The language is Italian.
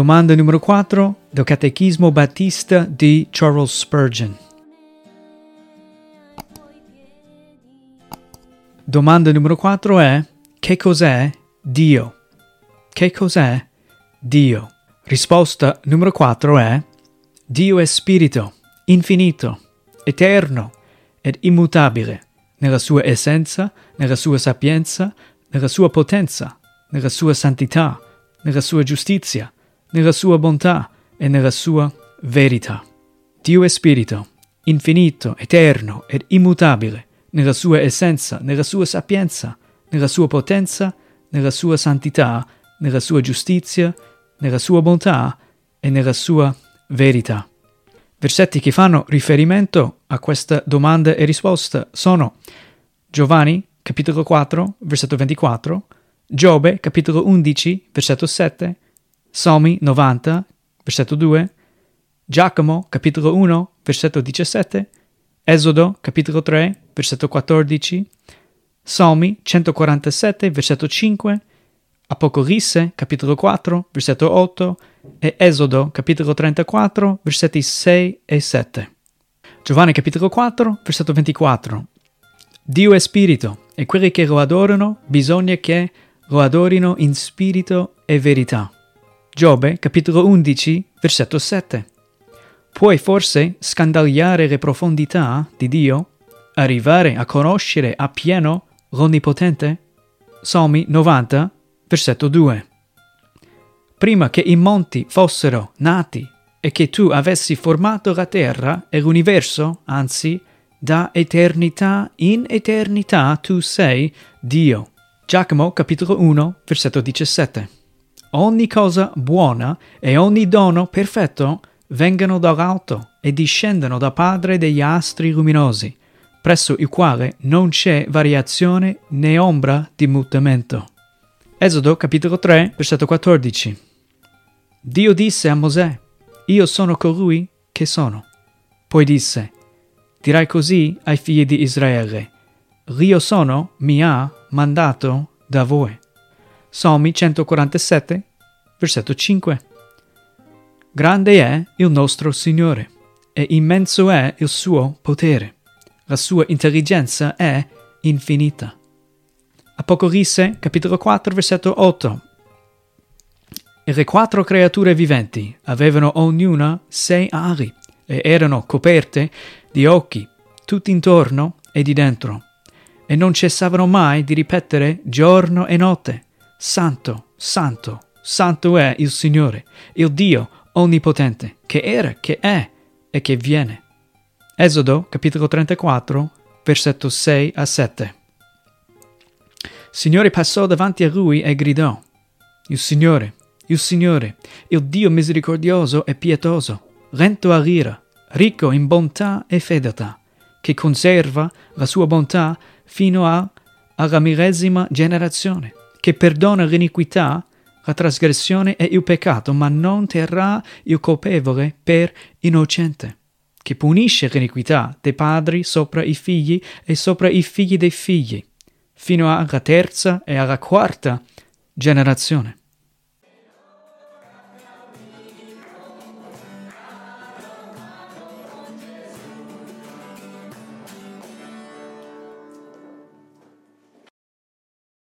Domanda numero 4 del Catechismo Battista di Charles Spurgeon. Domanda numero 4 è che cos'è Dio? Che cos'è Dio? Risposta numero 4 è Dio è spirito, infinito, eterno ed immutabile nella sua essenza, nella sua sapienza, nella sua potenza, nella sua santità, nella sua giustizia, nella sua bontà e nella sua verità. Dio è spirito, infinito, eterno ed immutabile nella sua essenza, nella sua sapienza, nella sua potenza, nella sua santità, nella sua giustizia, nella sua bontà e nella sua verità. Versetti che fanno riferimento a questa domanda e risposta sono Giovanni, capitolo 4, versetto 24, Giobbe, capitolo 11, versetto 7, Salmi 90, versetto 2, Giacomo, capitolo 1, versetto 17, Esodo, capitolo 3, versetto 14, Salmi 147, versetto 5, Apocalisse, capitolo 4, versetto 8 e Esodo, capitolo 34, versetti 6 e 7. Giovanni, capitolo 4, versetto 24. Dio è spirito e quelli che lo adorano bisogna che lo adorino in spirito e verità. Giobbe, capitolo 11, versetto 7. Puoi forse scandagliare le profondità di Dio? Arrivare a conoscere appieno l'Onnipotente? Salmi 90, versetto 2. Prima che i monti fossero nati e che tu avessi formato la terra e l'universo, anzi, da eternità in eternità tu sei Dio. Giacomo capitolo 1, versetto 17. Ogni cosa buona e ogni dono perfetto vengano dall'alto e discendono da Padre degli astri luminosi, presso il quale non c'è variazione né ombra di mutamento. Esodo capitolo 3, versetto 14. Dio disse a Mosè, Io sono colui che sono. Poi disse, Dirai così ai figli di Israele, L'Io sono mi ha mandato da voi. Salmi 147, versetto 5. Grande è il nostro Signore e immenso è il suo potere. La sua intelligenza è infinita. Apocalisse capitolo 4 versetto 8. E le quattro creature viventi avevano ognuna sei ali e erano coperte di occhi tutti intorno e di dentro e non cessavano mai di ripetere giorno e notte Santo, Santo, Santo è il Signore, il Dio onnipotente, che era, che è e che viene. Esodo capitolo 34, versetto 6 a 7. Signore passò davanti a lui e gridò, Il Signore, il Signore, il Dio misericordioso e pietoso, lento a ira, ricco in bontà e fedeltà, che conserva la sua bontà fino a, alla millesima generazione, che perdona l'iniquità la trasgressione e il peccato, ma non terrà il colpevole per innocente, che punisce l'iniquità dei padri sopra i figli e sopra i figli dei figli, fino alla terza e alla quarta generazione.